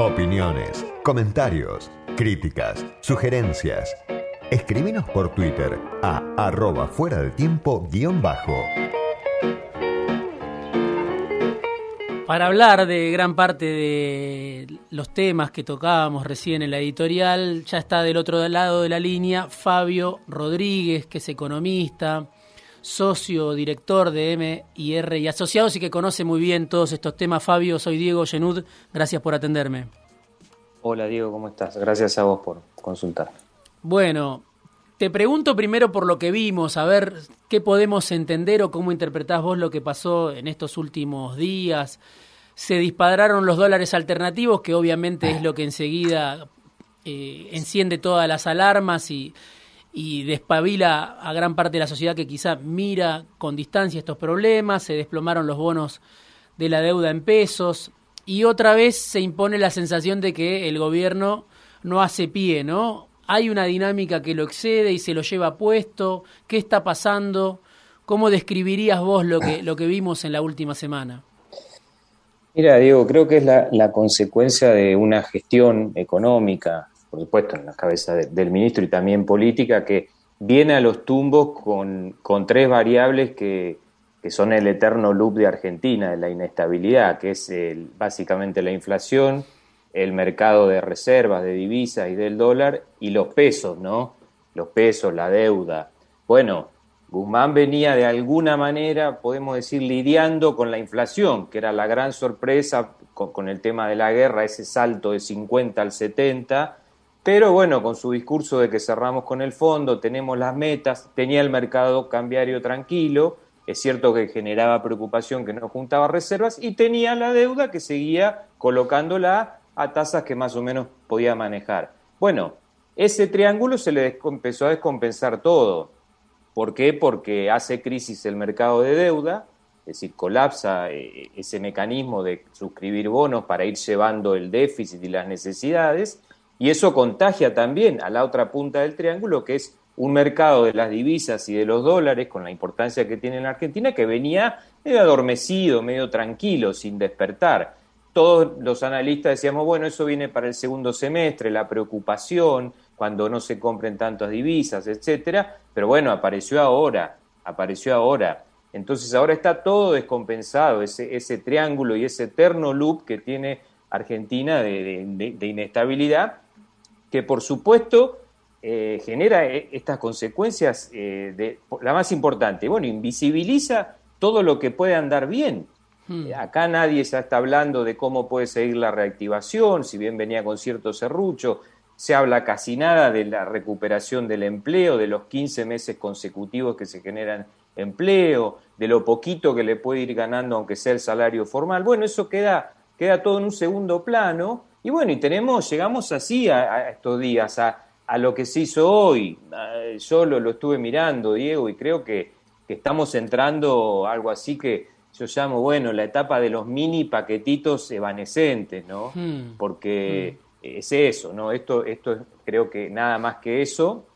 Opiniones, comentarios, críticas, sugerencias. Escribinos por Twitter a arroba fuera del tiempo guion bajo. Para hablar de gran parte de los temas que tocábamos recién en la editorial, ya está del otro lado de la línea Fabio Rodríguez, que es economista, socio, director de M&R y asociados y que conoce muy bien todos estos temas. Fabio, soy Diego Genud, gracias por atenderme. Hola Diego, ¿cómo estás? Gracias a vos por consultar. Bueno, te pregunto primero por lo que vimos, a ver qué podemos entender o cómo interpretás vos lo que pasó en estos últimos días. Se dispararon los dólares alternativos, que obviamente es lo que enseguida eh, enciende todas las alarmas y, y despabila a gran parte de la sociedad que quizá mira con distancia estos problemas, se desplomaron los bonos de la deuda en pesos y otra vez se impone la sensación de que el gobierno no hace pie, ¿no? Hay una dinámica que lo excede y se lo lleva puesto. ¿Qué está pasando? ¿Cómo describirías vos lo que, lo que vimos en la última semana? Mira, Diego, creo que es la, la consecuencia de una gestión económica por supuesto, en la cabeza del ministro y también política, que viene a los tumbos con, con tres variables que, que, son el eterno loop de Argentina, de la inestabilidad, que es el, básicamente la inflación, el mercado de reservas, de divisas y del dólar, y los pesos, ¿no? Los pesos, la deuda. Bueno, Guzmán venía de alguna manera, podemos decir, lidiando con la inflación, que era la gran sorpresa con el tema de la guerra, ese salto de 50 al 70, pero bueno, con su discurso de que cerramos con el fondo, tenemos las metas, tenía el mercado cambiario tranquilo, es cierto que generaba preocupación que no juntaba reservas y tenía la deuda que seguía colocándola a tasas que más o menos podía manejar. Bueno, ese triángulo se le empezó a descompensar todo. ¿Por qué? Porque hace crisis el mercado de deuda, es decir, colapsa eh, ese mecanismo de suscribir bonos para ir llevando el déficit y las necesidades, y eso contagia también a la otra punta del triángulo, que es un mercado de las divisas y de los dólares, con la importancia que tiene en Argentina, que venía medio adormecido, medio tranquilo, sin despertar. Todos los analistas decíamos, bueno, eso viene para el segundo semestre, la preocupación, cuando no se compren tantas divisas, etcétera, pero bueno, apareció ahora, apareció ahora. Entonces ahora está todo descompensado, ese, triángulo y ese eterno loop que tiene Argentina de inestabilidad, que por supuesto eh, genera eh, estas consecuencias, eh, de, la más importante, bueno, invisibiliza todo lo que puede andar bien. Hmm. Acá nadie ya está hablando de cómo puede seguir la reactivación, si bien venía con cierto serrucho, se habla casi nada de la recuperación del empleo, de los 15 meses consecutivos que se generan empleo, de lo poquito que le puede ir ganando aunque sea el salario formal. Bueno, eso queda, queda todo en un segundo plano y bueno, y tenemos, llegamos así a, estos días, a, a, lo que se hizo hoy. Yo lo, lo estuve mirando, Diego, y creo que, que, estamos entrando algo así que yo llamo, bueno, la etapa de los mini paquetitos evanescentes, ¿no? Hmm. Porque hmm. es eso, ¿no? Esto, esto es, creo que nada más que eso.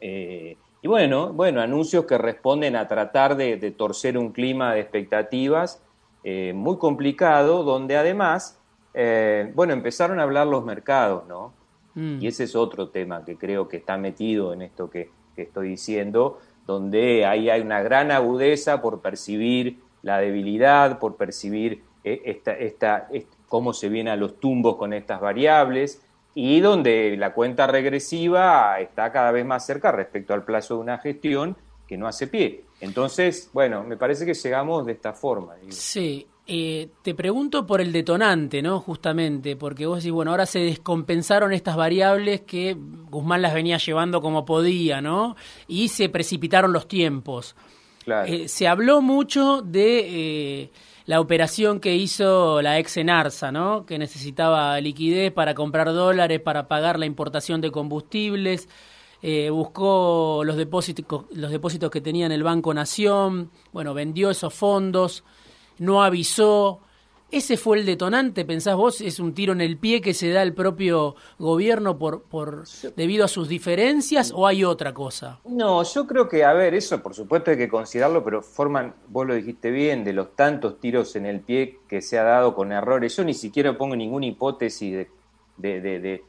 Eh, y bueno, bueno, anuncios que responden a tratar de, de torcer un clima de expectativas eh, muy complicado, donde además eh, bueno, empezaron a hablar los mercados, ¿no? Mm. Y ese es otro tema que creo que está metido en esto que, estoy diciendo, donde ahí hay una gran agudeza por percibir la debilidad, por percibir eh, esta, esta, cómo se viene a los tumbos con estas variables y donde la cuenta regresiva está cada vez más cerca respecto al plazo de una gestión que no hace pie. Entonces, bueno, me parece que llegamos de esta forma. Sí, eh, te pregunto por el detonante, ¿no? Justamente, porque vos decís, bueno, ahora se descompensaron estas variables que Guzmán las venía llevando como podía, ¿no? Y se precipitaron los tiempos. Eh, se habló mucho de eh, la operación que hizo la ex Enarsa, ¿no? Que necesitaba liquidez para comprar dólares, para pagar la importación de combustibles. buscó los depósitos, los depósitos que tenía en el Banco Nación, bueno, vendió esos fondos no avisó. ¿Ese fue el detonante, pensás vos? ¿Es un tiro en el pie que se da el propio gobierno por, por debido a sus diferencias o hay otra cosa? No, yo creo que, a ver, eso por supuesto hay que considerarlo, pero forman, vos lo dijiste bien, de los tantos tiros en el pie que se ha dado con errores. Yo ni siquiera pongo ninguna hipótesis de de,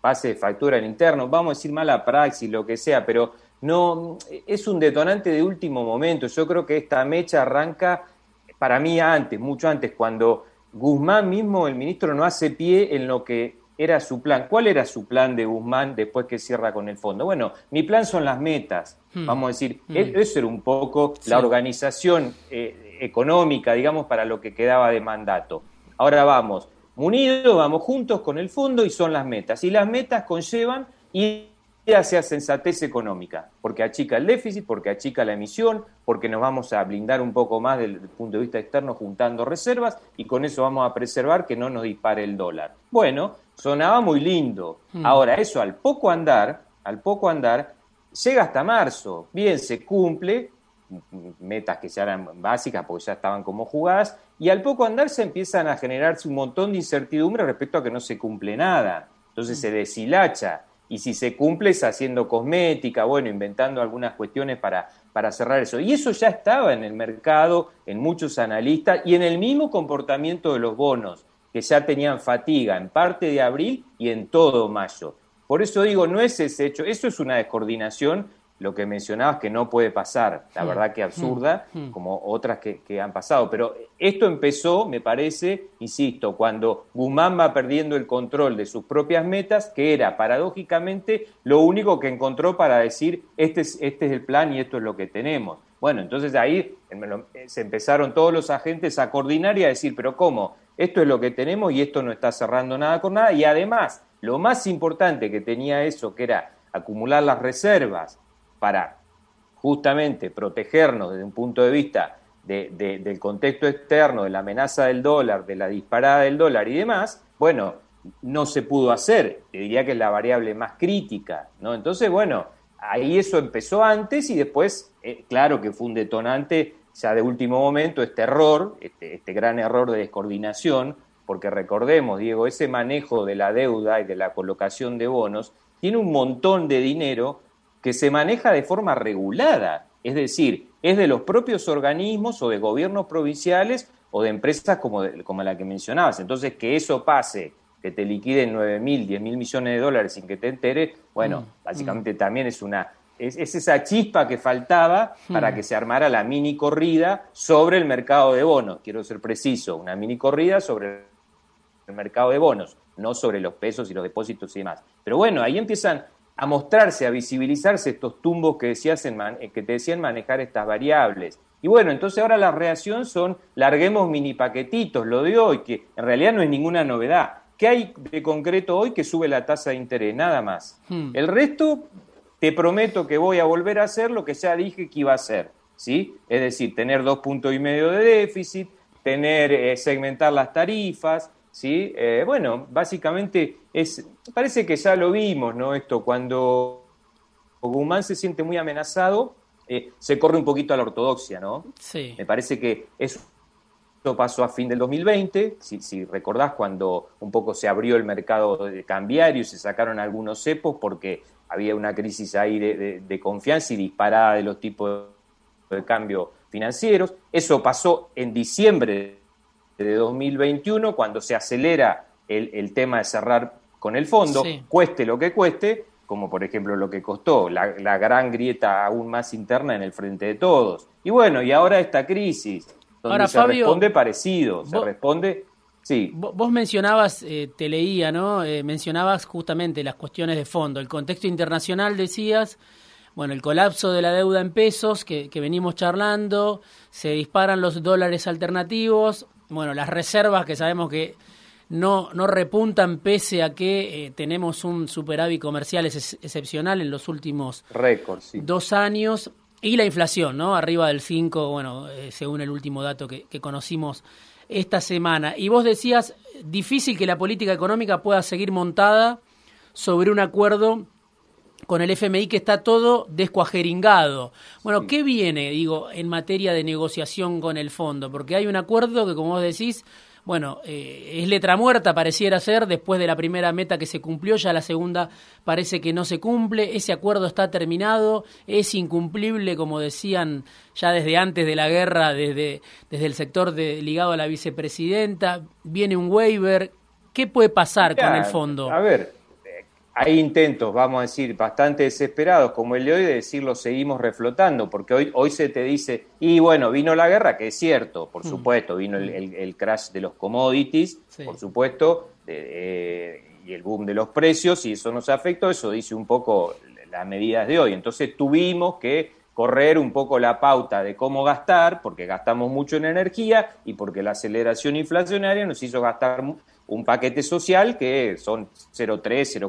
pase de factura al interno, vamos a decir mala praxis, lo que sea, pero no es un detonante de último momento. Yo creo que esta mecha arranca para mí antes, mucho antes, cuando Guzmán mismo, el ministro, no hace pie en lo que era su plan. ¿Cuál era su plan de Guzmán después que cierra con el fondo? Bueno, mi plan son las metas. Hmm. Vamos a decir, hmm. e-, eso era un poco la organización eh, económica, digamos, para lo que quedaba de mandato. Ahora vamos, munidos, vamos juntos con el fondo y son las metas. Y las metas conllevan y hacia sensatez económica, porque achica el déficit, porque achica la emisión, porque nos vamos a blindar un poco más desde el punto de vista externo juntando reservas y con eso vamos a preservar que no nos dispare el dólar. Bueno, sonaba muy lindo. Hmm. Ahora, eso al poco andar, al poco andar, llega hasta marzo. Bien, se cumple, metas que ya eran básicas porque ya estaban como jugadas, y al poco andar se empiezan a generarse un montón de incertidumbre respecto a que no se cumple nada. Entonces se deshilacha y si se cumple es haciendo cosmética, bueno, inventando algunas cuestiones para, para cerrar eso. Y eso ya estaba en el mercado, en muchos analistas y en el mismo comportamiento de los bonos, que ya tenían fatiga en parte de abril y en todo mayo. Por eso digo, no es ese hecho, eso es una descoordinación lo que mencionabas que no puede pasar, la hmm. verdad que absurda, hmm. Hmm. como otras que, han pasado. Pero esto empezó, me parece, insisto, cuando Guzmán va perdiendo el control de sus propias metas, que era paradójicamente lo único que encontró para decir, este es, este es el plan y esto es lo que tenemos. Bueno, entonces ahí se empezaron todos los agentes a coordinar y a decir, pero ¿cómo? Esto es lo que tenemos y esto no está cerrando nada con nada. Y además, lo más importante que tenía eso, que era acumular las reservas, para justamente protegernos desde un punto de vista del contexto externo, de la amenaza del dólar, de la disparada del dólar y demás, bueno, no se pudo hacer. Te diría que es la variable más crítica, ¿no? Entonces, bueno, ahí eso empezó antes y después, eh, claro que fue un detonante ya de último momento, este error, este, este gran error de descoordinación, porque recordemos, Diego, ese manejo de la deuda y de la colocación de bonos tiene un montón de dinero que se maneja de forma regulada, es decir, es de los propios organismos o de gobiernos provinciales o de empresas como, como la que mencionabas. Entonces, que eso pase, que te liquiden 9 mil, 10 mil millones de dólares sin que te enteres, bueno, mm, básicamente mm. también es una... Es, esa chispa que faltaba para mm. que se armara la mini corrida sobre el mercado de bonos. Quiero ser preciso, una mini corrida sobre el mercado de bonos, no sobre los pesos y los depósitos y demás. Pero bueno, ahí empiezan a mostrarse, a visibilizarse estos tumbos que, eh, que te decían manejar estas variables. Y bueno, entonces ahora la reacción son larguemos mini paquetitos, lo de hoy, que en realidad no es ninguna novedad. ¿Qué hay de concreto hoy que sube la tasa de interés? Nada más. Hmm. El resto, te prometo que voy a volver a hacer lo que ya dije que iba a hacer. ¿sí? Es decir, tener dos puntos y medio de déficit, tener, eh, segmentar las tarifas, ¿sí? Eh, bueno, básicamente es, parece que ya lo vimos, ¿no? Esto, cuando Guzmán se siente muy amenazado, eh, se corre un poquito a la ortodoxia, ¿no? Sí. Me parece que eso pasó a fin del 2020, si, si, recordás cuando un poco se abrió el mercado de cambiario y se sacaron algunos cepos porque había una crisis ahí de, de confianza y disparada de los tipos de cambio financieros. Eso pasó en diciembre de 2021, cuando se acelera el, tema de cerrar con el fondo, cueste lo que cueste, como por ejemplo lo que costó, la, gran grieta aún más interna en el frente de todos. Y bueno, y ahora esta crisis, donde se responde parecido, se responde... Sí. Vos mencionabas, eh, te leía, ¿no? Eh, mencionabas justamente las cuestiones de fondo, el contexto internacional, decías, bueno, el colapso de la deuda en pesos que, que venimos charlando, se disparan los dólares alternativos, bueno, las reservas que sabemos que no, no repuntan pese a que eh, tenemos un superávit comercial excepcional en los últimos dos años y la inflación, ¿no? Arriba del 5, bueno, eh, según el último dato que, que, conocimos esta semana. Y vos decías, difícil que la política económica pueda seguir montada sobre un acuerdo con el FMI que está todo descuajeringado. Bueno, ¿qué viene, digo, en materia de negociación con el fondo? Porque hay un acuerdo que, como vos decís, bueno, eh, es letra muerta, pareciera ser, después de la primera meta que se cumplió, ya la segunda parece que no se cumple, ese acuerdo está terminado, es incumplible, como decían ya desde antes de la guerra, desde, desde el sector de, ligado a la vicepresidenta, viene un waiver, ¿Qué puede pasar con el fondo? A ver, hay intentos, vamos a decir, bastante desesperados, como el de hoy, de decirlo seguimos reflotando, porque hoy, hoy se te dice, y bueno, vino la guerra, que es cierto, por mm. supuesto, vino el, crash de los commodities, por supuesto, y el boom de los precios, y eso nos afectó, eso dice un poco las medidas de hoy. Entonces tuvimos que correr un poco la pauta de cómo gastar, porque gastamos mucho en energía y porque la aceleración inflacionaria nos hizo gastar un paquete social que son 0,3,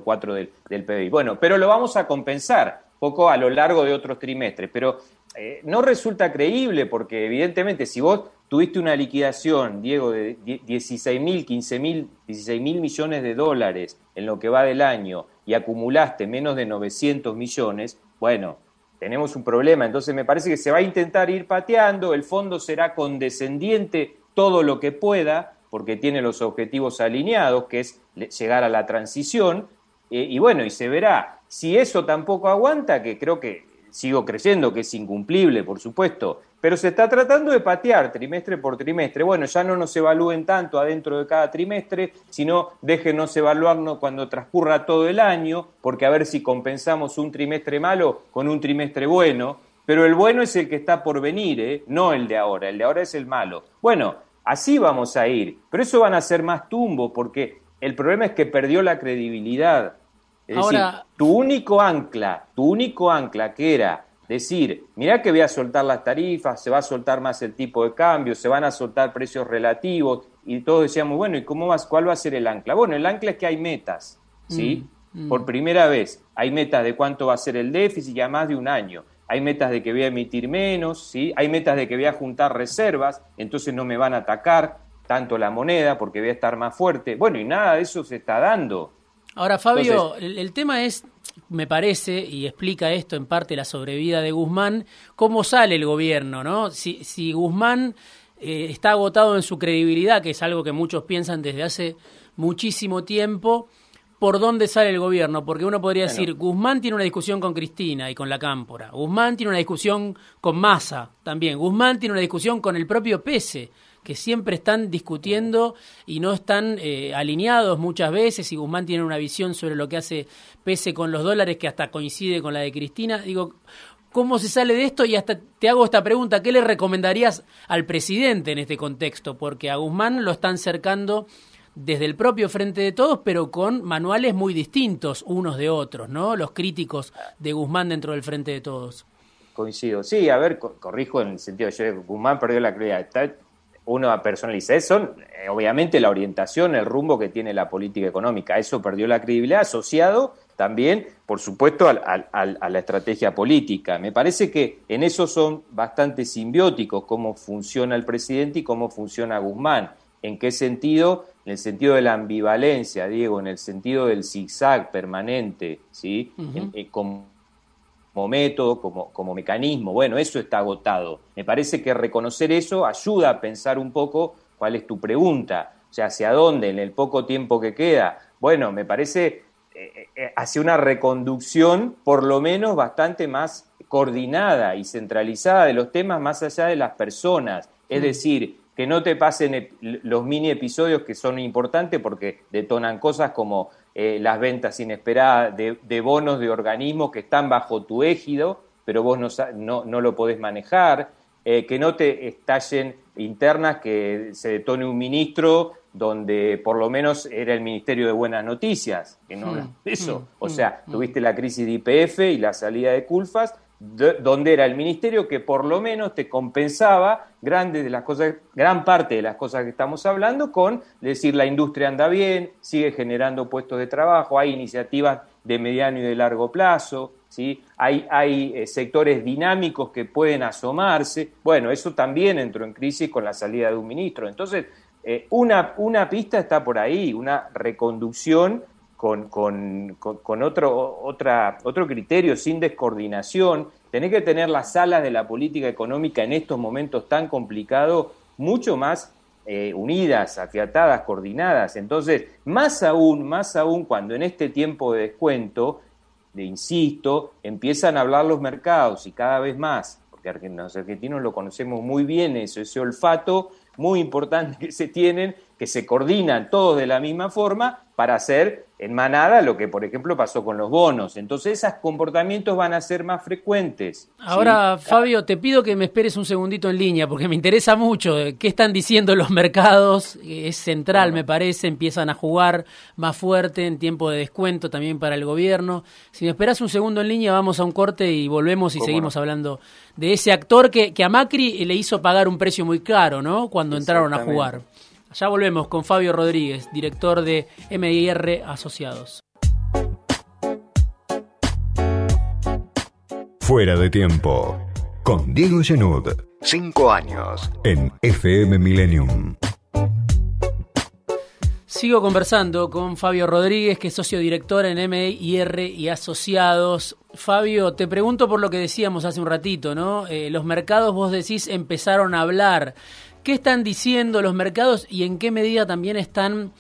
0,4 del, del PBI. Bueno, pero lo vamos a compensar poco a lo largo de otros trimestres, pero eh, no resulta creíble porque evidentemente si vos tuviste una liquidación, Diego, de 16 mil, 15 mil, 16 mil millones de dólares en lo que va del año y acumulaste menos de 900 millones, bueno, tenemos un problema. Entonces me parece que se va a intentar ir pateando, el fondo será condescendiente todo lo que pueda, porque tiene los objetivos alineados, que es llegar a la transición, eh, y bueno, y se verá. Si eso tampoco aguanta, que creo que sigo creyendo que es incumplible, por supuesto, pero se está tratando de patear trimestre por trimestre. Bueno, ya no nos evalúen tanto adentro de cada trimestre, sino déjenos evaluarnos cuando transcurra todo el año, porque a ver si compensamos un trimestre malo con un trimestre bueno. Pero el bueno es el que está por venir, ¿eh? no el de ahora, el de ahora es el malo. Bueno, así vamos a ir, pero eso van a ser más tumbos, porque el problema es que perdió la credibilidad. Es decir, tu único ancla, tu único ancla que era decir, mirá que voy a soltar las tarifas, se va a soltar más el tipo de cambio, se van a soltar precios relativos, y todos decíamos, bueno, ¿y cómo vas, cuál va a ser el ancla? Bueno, el ancla es que hay metas, ¿sí? Mm, mm. Por primera vez hay metas de cuánto va a ser el déficit ya más de un año. Hay metas de que voy a emitir menos, ¿sí? Hay metas de que voy a juntar reservas, entonces no me van a atacar tanto la moneda porque voy a estar más fuerte. Bueno, y nada de eso se está dando. Ahora, Fabio, el, tema es, me parece, y explica esto en parte la sobrevida de Guzmán, cómo sale el gobierno, ¿no? Si, si Guzmán eh, está agotado en su credibilidad, que es algo que muchos piensan desde hace muchísimo tiempo, ¿por dónde sale el gobierno? Porque uno podría decir, Guzmán tiene una discusión con Cristina y con la Cámpora, Guzmán tiene una discusión con Massa también, Guzmán tiene una discusión con el propio Pese que siempre están discutiendo y no están eh, alineados muchas veces, y Guzmán tiene una visión sobre lo que hace Pese con los dólares que hasta coincide con la de Cristina. Digo, ¿cómo se sale de esto? Y hasta te hago esta pregunta, ¿qué le recomendarías al presidente en este contexto? Porque a Guzmán lo están cercando desde el propio Frente de Todos, pero con manuales muy distintos unos de otros, ¿no? Los críticos de Guzmán dentro del Frente de Todos. Coincido. Sí, a ver, corrijo en el sentido de que Guzmán perdió la credibilidad uno personaliza eso, eh, obviamente la orientación, el rumbo que tiene la política económica. Eso perdió la credibilidad, asociado también, por supuesto, a la estrategia política. Me parece que en eso son bastante simbióticos cómo funciona el presidente y cómo funciona Guzmán. ¿En qué sentido? En el sentido de la ambivalencia, Diego, en el sentido del zigzag permanente, ¿sí? como método, como, como mecanismo. Bueno, eso está agotado. Me parece que reconocer eso ayuda a pensar un poco cuál es tu pregunta, o sea, hacia dónde en el poco tiempo que queda. Bueno, me parece eh, eh, hacia una reconducción por lo menos bastante más coordinada y centralizada de los temas más allá de las personas. Es decir, que no te pasen los mini episodios que son importantes porque detonan cosas como eh, las ventas inesperadas de, bonos de organismos que están bajo tu égido, pero vos no, no, lo podés manejar, eh, que no te estallen internas, que se detone un ministro donde por lo menos era el Ministerio de Buenas Noticias, que no hmm. eso. Hmm. o sea, hmm. tuviste la crisis de IPF y la salida de Culfas, donde era el ministerio que por lo menos te compensaba grandes de las cosas, gran parte de las cosas que estamos hablando con decir la industria anda bien, sigue generando puestos de trabajo, hay iniciativas de mediano y de largo plazo, ¿sí? hay, hay eh, sectores dinámicos que pueden asomarse. Bueno, eso también entró en crisis con la salida de un ministro. Entonces, eh, una, una pista está por ahí, una reconducción con, con, con, otro, otra, otro criterio, sin descoordinación. Tenés que tener las salas de la política económica en estos momentos tan complicados mucho más eh, unidas, afiatadas, coordinadas. Entonces, más aún, más aún cuando en este tiempo de descuento, de insisto, empiezan a hablar los mercados y cada vez más, porque los argentinos lo conocemos muy bien, eso, ese olfato muy importante que se tienen que se coordinan todos de la misma forma para hacer en manada lo que, por ejemplo, pasó con los bonos. Entonces, esos comportamientos van a ser más frecuentes. Ahora, Fabio, te pido que me esperes un segundito en línea, porque me interesa mucho qué están diciendo los mercados. Es central, me parece. Empiezan a jugar más fuerte en tiempo de descuento también para el gobierno. Si me esperas un segundo en línea, vamos a un corte y volvemos y seguimos hablando de ese actor que, que a Macri le hizo pagar un precio muy caro, ¿no? Cuando entraron a jugar. Ya volvemos con Fabio Rodríguez, director de MIR Asociados. Fuera de tiempo. Con Diego Genud. Cinco años. En FM Millennium. Sigo conversando con Fabio Rodríguez, que es socio director en MIR y Asociados. Fabio, te pregunto por lo que decíamos hace un ratito, ¿no? Eh, los mercados, vos decís, empezaron a hablar ¿Qué están diciendo los mercados y en qué medida también están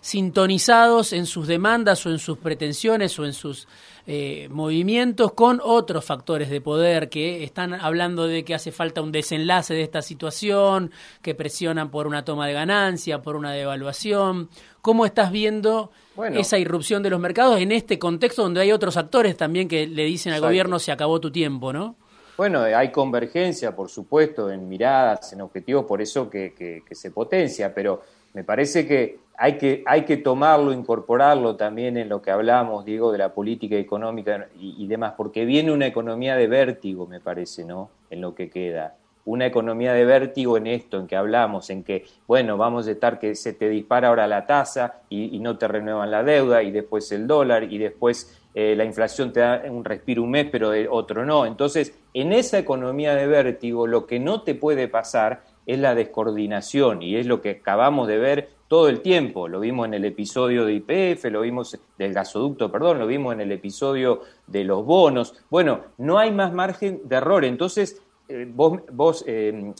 sintonizados en sus demandas o en sus pretensiones o en sus eh, movimientos con otros factores de poder que están hablando de que hace falta un desenlace de esta situación, que presionan por una toma de ganancia, por una devaluación. ¿Cómo estás viendo esa irrupción de los mercados en este contexto donde hay otros actores también que le dicen al gobierno se acabó tu tiempo, ¿no? Bueno, hay convergencia, por supuesto, en miradas, en objetivos, por eso que, se potencia, pero me parece que hay, que hay que tomarlo, incorporarlo también en lo que hablamos, Diego, de la política económica y, y demás, porque viene una economía de vértigo, me parece, ¿no? En lo que queda una economía de vértigo en esto, en que hablamos, en que, bueno, vamos a estar que se te dispara ahora la tasa y, y no te renuevan la deuda y después el dólar y después eh, la inflación te da un respiro un mes, pero otro no. Entonces, en esa economía de vértigo, lo que no te puede pasar es la descoordinación y es lo que acabamos de ver todo el tiempo. Lo vimos en el episodio de IPF, lo vimos del gasoducto, perdón, lo vimos en el episodio de los bonos. Bueno, no hay más margen de error. Entonces, eh, vos, vos eh,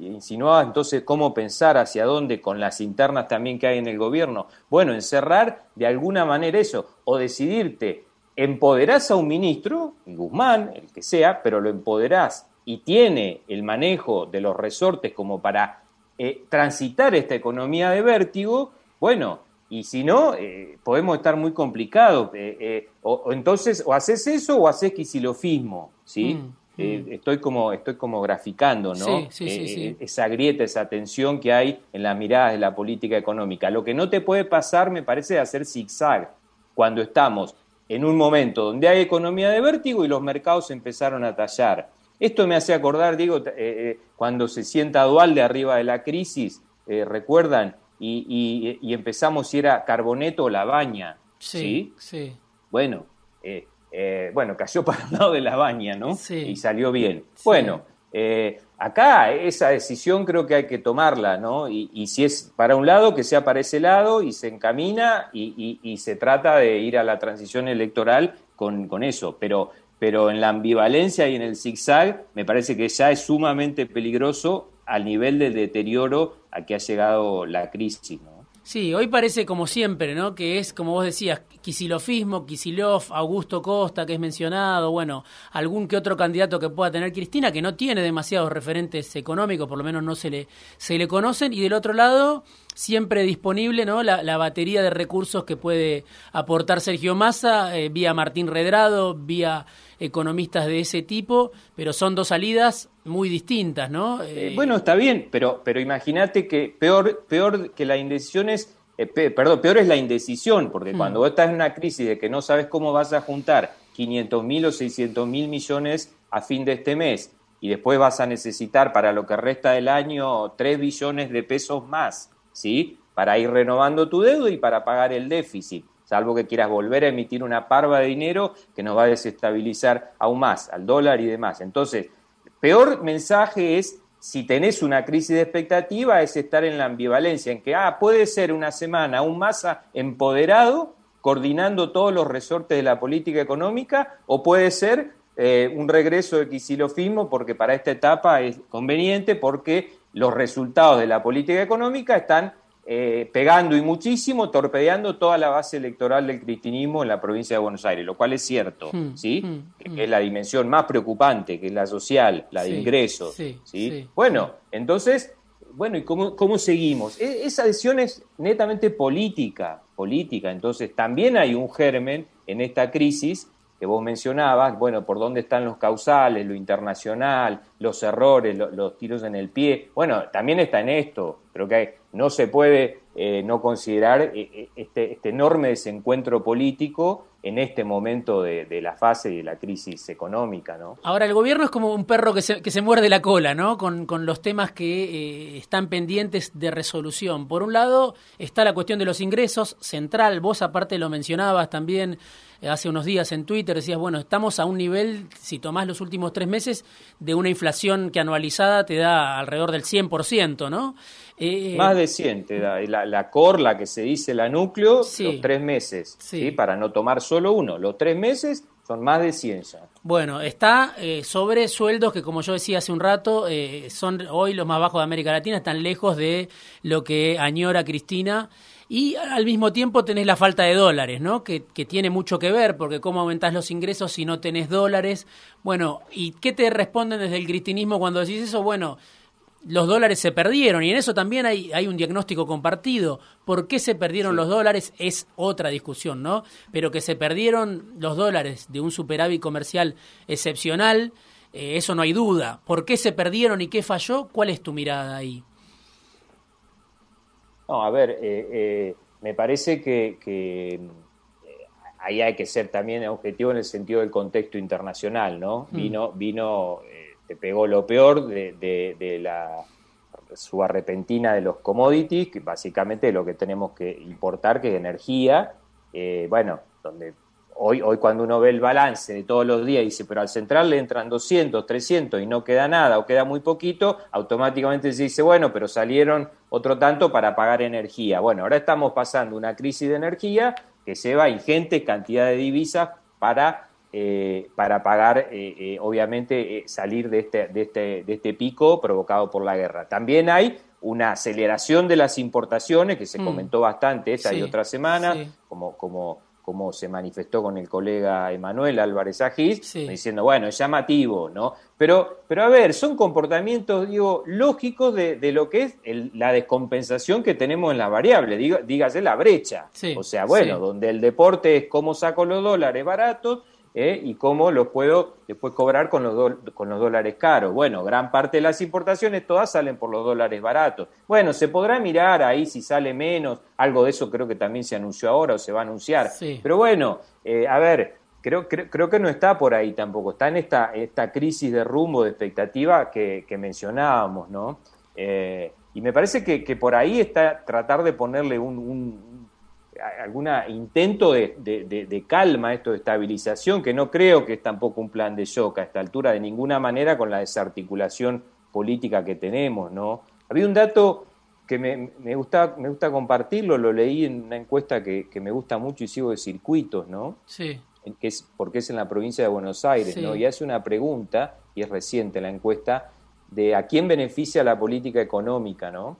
insinuabas entonces cómo pensar hacia dónde con las internas también que hay en el gobierno. Bueno, encerrar de alguna manera eso o decidirte empoderás a un ministro, Guzmán, el que sea, pero lo empoderás y tiene el manejo de los resortes como para eh, transitar esta economía de vértigo, bueno, y si no, eh, podemos estar muy complicados. Eh, o, entonces, o haces eso o haces quisilofismo, ¿sí? Mm, mm. estoy, como, estoy como graficando, ¿no? esa grieta, esa tensión que hay en las miradas de la política económica. Lo que no te puede pasar, me parece, es hacer zigzag cuando estamos en un momento donde hay economía de vértigo y los mercados empezaron a tallar. Esto me hace acordar, digo, eh, eh, cuando se sienta dual de arriba de la crisis, eh, recuerdan, y, empezamos si era Carboneto o La Baña. Sí, sí. Bueno, bueno, cayó para un lado de La Baña, ¿no? Sí. Y salió bien. Bueno, acá esa decisión creo que hay que tomarla, ¿no? Y, si es para un lado, que sea para ese lado y se encamina y, se trata de ir a la transición electoral con, eso. Pero, pero en la ambivalencia y en el zigzag me parece que ya es sumamente peligroso al nivel de deterioro a que ha llegado la crisis, ¿no? Sí, hoy parece como siempre, ¿no? Que es, como vos decías, Kisilofismo, Kisilov, Augusto Costa, que es mencionado, bueno, algún que otro candidato que pueda tener Cristina, que no tiene demasiados referentes económicos, por lo menos no se le, se le conocen, y del otro lado, siempre disponible, ¿no? La, batería de recursos que puede aportar Sergio Massa, eh, vía Martín Redrado, vía economistas de ese tipo, pero son dos salidas muy distintas, ¿no? Eh, bueno, está bien, pero, pero imagínate que peor, peor que la indecisión es, eh, perdón, peor es la indecisión, porque mm. cuando vos estás en una crisis de que no sabes cómo vas a juntar 500 mil o 600 mil millones a fin de este mes y después vas a necesitar para lo que resta del año 3 billones de pesos más, ¿sí? Para ir renovando tu deuda y para pagar el déficit salvo que quieras volver a emitir una parva de dinero que nos va a desestabilizar aún más al dólar y demás. Entonces, peor mensaje es, si tenés una crisis de expectativa, es estar en la ambivalencia, en que, ah, puede ser una semana un más empoderado, coordinando todos los resortes de la política económica, o puede ser eh, un regreso de quisilofismo, porque para esta etapa es conveniente, porque los resultados de la política económica están eh, pegando y muchísimo, torpedeando toda la base electoral del cristianismo en la provincia de Buenos Aires, lo cual es cierto, hmm, ¿sí? Hmm, que hmm. es la dimensión más preocupante, que es la social, la de ingresos, sí, Bueno, entonces bueno, ¿y cómo, cómo seguimos? E, esa decisión es netamente política, política. Entonces, también hay un germen en esta crisis que vos mencionabas, bueno, por dónde están los causales, lo internacional, los errores, los tiros en el pie. Bueno, también está en esto. Creo que no se puede eh, no considerar eh, eh, este, este, enorme desencuentro político en este momento de, la fase y de la crisis económica, ¿no? Ahora, el gobierno es como un perro que se, que se muerde la cola, ¿no? Con, con los temas que están pendientes de resolución. Por un lado, está la cuestión de los ingresos, central, vos aparte lo mencionabas también hace unos días en Twitter, decías, bueno, estamos a un nivel, si tomás los últimos tres meses, de una inflación que anualizada te da alrededor del 100%, ¿no? Eh, Más de 100 te da. La, la core, la que se dice la núcleo, los tres meses, sí. Para no tomar solo uno. Los tres meses son más de 100 ya. Bueno, está eh, sobre sueldos que, como yo decía hace un rato, eh, son hoy los más bajos de América Latina, están lejos de lo que añora Cristina. Y al mismo tiempo tenés la falta de dólares, ¿no? Que, que, tiene mucho que ver, porque cómo aumentás los ingresos si no tenés dólares. Bueno, ¿y qué te responden desde el cristinismo cuando decís eso? Bueno, los dólares se perdieron y en eso también hay, hay un diagnóstico compartido. ¿Por qué se perdieron los dólares? Es otra discusión, ¿no? Pero que se perdieron los dólares de un superávit comercial excepcional, eh, eso no hay duda. ¿Por qué se perdieron y qué falló? ¿Cuál es tu mirada ahí? No, a ver, eh, eh, me parece que, eh, ahí hay que ser también objetivo en el sentido del contexto internacional, ¿no? Mm. Vino, vino, te pegó lo peor de, la suba repentina de los commodities, que básicamente lo que tenemos que importar, que es energía, bueno, donde Hoy, hoy cuando uno ve el balance de todos los días y dice, pero al central le entran 200, 300 y no queda nada o queda muy poquito, automáticamente se dice, bueno, pero salieron otro tanto para pagar energía. Bueno, ahora estamos pasando una crisis de energía que lleva ingentes cantidades de divisas para, eh, para pagar, eh, eh, obviamente, salir de este, de, este, de este pico provocado por la guerra. También hay una aceleración de las importaciones, que se mm. comentó bastante esta y otra semana, como, como como se manifestó con el colega Emanuel Álvarez Agis, diciendo, bueno, es llamativo, ¿no? Pero, pero a ver, son comportamientos, digo, lógicos de, lo que es la descompensación que tenemos en la variable, dígase la brecha. o sea, bueno, donde el deporte es cómo saco los dólares baratos ¿eh? y cómo los puedo después cobrar con los, con los dólares caros. Bueno, gran parte de las importaciones todas salen por los dólares baratos. Bueno, se podrá mirar ahí si sale menos, algo de eso creo que también se anunció ahora o se va a anunciar. Pero bueno, eh, a ver, creo, creo, que no está por ahí tampoco, está en esta, esta crisis de rumbo, de expectativa que, mencionábamos, ¿no? Eh, y me parece que, que, por ahí está tratar de ponerle un algún intento de, calma, esto de estabilización, que no creo que es tampoco un plan de shock a esta altura de ninguna manera con la desarticulación política que tenemos, ¿no? Había un dato que me, me, gusta, me gusta compartirlo, lo leí en una encuesta que, me gusta mucho y sigo de circuitos, ¿no? Sí. Que es, porque es en la provincia de Buenos Aires, ¿no? Y hace una pregunta, y es reciente la encuesta, de a quién beneficia la política económica, ¿no?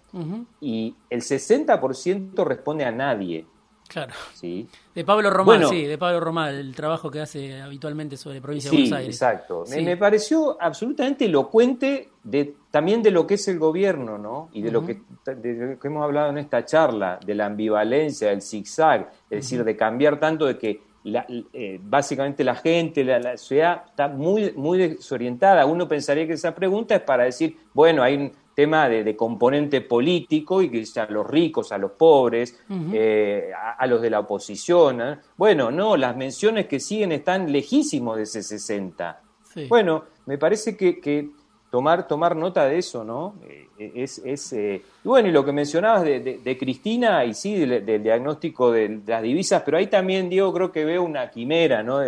Y el 60% responde a nadie. Claro. Sí. De Pablo Román, sí, de Pablo Román, el trabajo que hace habitualmente sobre provincia de Buenos Aires. Exacto. Me, pareció absolutamente elocuente de, también de lo que es el gobierno, ¿no? Y de, lo que, que hemos hablado en esta charla, de la ambivalencia, del zigzag, es decir, de cambiar tanto de que eh, básicamente la gente, la, la, sociedad está muy, muy desorientada. Uno pensaría que esa pregunta es para decir, bueno, hay tema de, componente político y que a los ricos, a los pobres, eh, a, los de la oposición. ¿eh? Bueno, no, las menciones que siguen están lejísimos de ese 60. Bueno, me parece que, tomar, tomar nota de eso, ¿no? Eh, es, es y bueno, y lo que mencionabas de, Cristina, y sí, del, diagnóstico de, las divisas, pero ahí también, Diego, creo que veo una quimera, ¿no?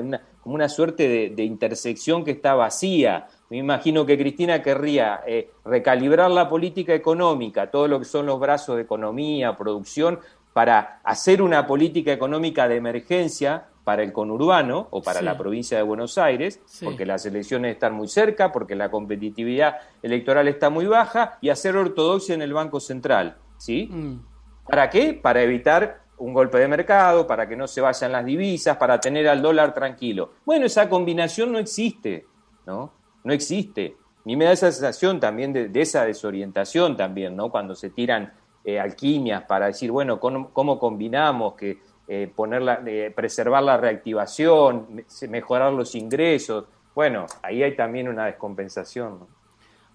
Como una suerte de intersección que está vacía me imagino que Cristina querría eh, recalibrar la política económica, todo lo que son los brazos de economía, producción, para hacer una política económica de emergencia para el conurbano o para la provincia de Buenos Aires, porque las elecciones están muy cerca, porque la competitividad electoral está muy baja, y hacer ortodoxia en el Banco Central. ¿sí? Mm. ¿Para qué? Para evitar un golpe de mercado, para que no se vayan las divisas, para tener al dólar tranquilo. Bueno, esa combinación no existe, ¿no? no existe. mí me da esa sensación también de, esa desorientación también, ¿no? Cuando se tiran eh, alquimias para decir, bueno, ¿cómo, combinamos que eh, ponerla, preservar la reactivación, mejorar los ingresos? Bueno, ahí hay también una descompensación.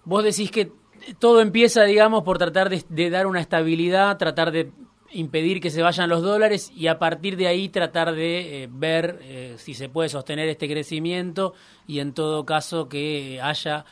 Vos decís que todo empieza, digamos, por tratar de, dar una estabilidad, tratar de impedir que se vayan los dólares y a partir de ahí tratar de eh, ver eh, si se puede sostener este crecimiento y en todo caso que haya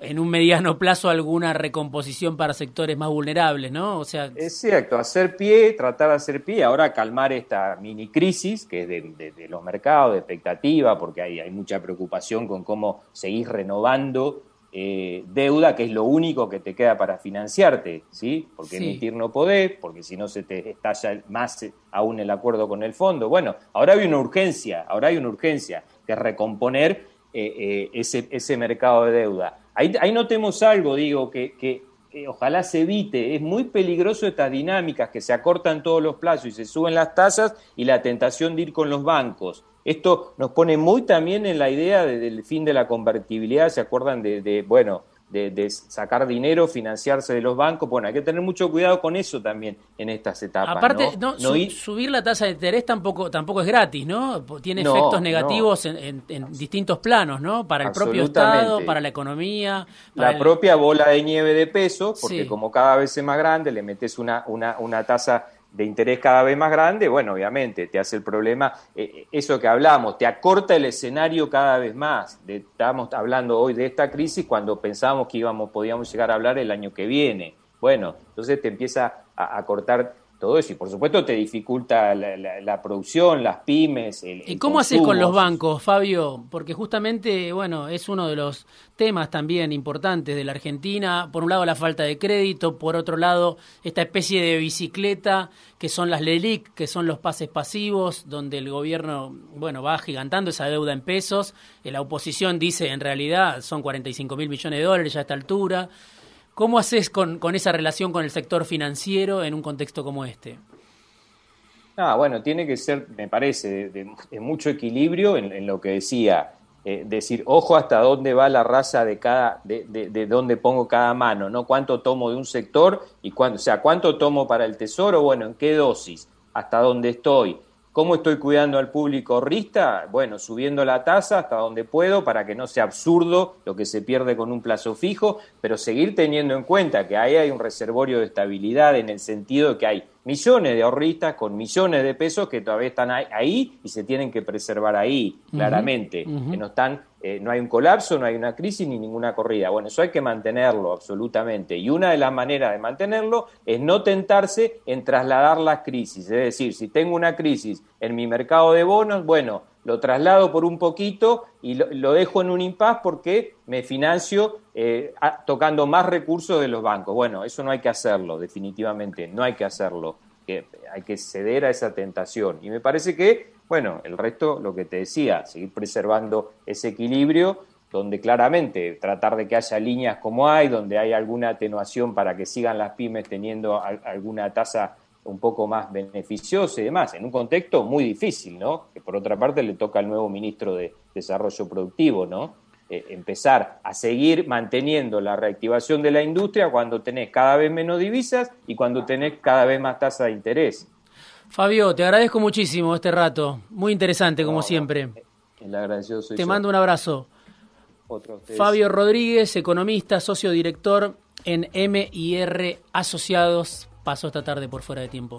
en un mediano plazo alguna recomposición para sectores más vulnerables, ¿no? O sea, es cierto, hacer pie, tratar de hacer pie, ahora calmar esta mini crisis que es de, los mercados, de expectativa, porque hay, hay mucha preocupación con cómo seguir renovando eh, deuda, que es lo único que te queda para financiarte, ¿sí? Porque emitir no podés, porque si no se te estalla más aún el acuerdo con el fondo. Bueno, ahora hay una urgencia, ahora hay una urgencia, que es recomponer eh, eh, ese, ese mercado de deuda. Ahí, ahí notemos algo, digo, que, que ojalá se evite. Es muy peligroso estas dinámicas que se acortan todos los plazos y se suben las tasas y la tentación de ir con los bancos. Esto nos pone muy también en la idea del fin de la convertibilidad, ¿se acuerdan de, bueno, de, sacar dinero, financiarse de los bancos? Bueno, hay que tener mucho cuidado con eso también en estas etapas. Aparte, ¿no? subir la tasa de interés tampoco, tampoco es gratis, ¿no? Tiene efectos negativos en, distintos planos, ¿no? Para el propio Estado, para la economía. la propia bola de nieve de peso, porque como cada vez es más grande, le metes una, una, una tasa de interés cada vez más grande, bueno, obviamente te hace el problema, eh, eh, eso que hablamos, te acorta el escenario cada vez más. estamos hablando hoy de esta crisis cuando pensábamos que íbamos, podíamos llegar a hablar el año que viene. Bueno, entonces te empieza a, a cortar todo eso. Y por supuesto te dificulta la, producción, las pymes. ¿Y cómo haces con los bancos, Fabio? Porque justamente, bueno, es uno de los temas también importantes de la Argentina. Por un lado, la falta de crédito, por otro lado, esta especie de bicicleta que son las LELIC, que son los pases pasivos, donde el gobierno, bueno, va gigantando esa deuda en pesos. La oposición dice, en realidad, son 45 mil millones de dólares ya a esta altura. ¿Cómo haces con, esa relación con el sector financiero en un contexto como este? Ah, bueno, tiene que ser, me parece, de, mucho equilibrio en, lo que decía, eh, decir, ojo hasta dónde va la raza de cada, de, de, dónde pongo cada mano, ¿no? Cuánto tomo de un sector y cuánto, o sea, cuánto tomo para el tesoro, bueno, en qué dosis, hasta dónde estoy. ¿Cómo estoy cuidando al público rista? Bueno, subiendo la tasa hasta donde puedo para que no sea absurdo lo que se pierde con un plazo fijo, pero seguir teniendo en cuenta que ahí hay un reservorio de estabilidad en el sentido de que hay millones de ahorristas con millones de pesos que todavía están ahí y se tienen que preservar ahí, claramente, que no están, eh, no hay un colapso, no hay una crisis ni ninguna corrida. Bueno, eso hay que mantenerlo absolutamente. Y una de las maneras de mantenerlo es no tentarse en trasladar las crisis. Es decir, si tengo una crisis en mi mercado de bonos, bueno, lo traslado por un poquito y lo, dejo en un impas porque me financio eh, tocando más recursos de los bancos. Bueno, eso no hay que hacerlo, definitivamente, no hay que hacerlo. hay que ceder a esa tentación. Y me parece que, bueno, el resto, lo que te decía, seguir preservando ese equilibrio donde claramente tratar de que haya líneas como hay, donde hay alguna atenuación para que sigan las pymes teniendo alguna tasa un poco más beneficioso y demás, en un contexto muy difícil, ¿no? Que por otra parte le toca al nuevo ministro de Desarrollo Productivo, ¿no? Eh, empezar a seguir manteniendo la reactivación de la industria cuando tenés cada vez menos divisas y cuando tenés cada vez más tasa de interés. Fabio, te agradezco muchísimo este rato, muy interesante como siempre. El agradecido soy te mando un abrazo. Fabio Rodríguez, economista, socio director en MIR Asociados pasó esta tarde por fuera de tiempo.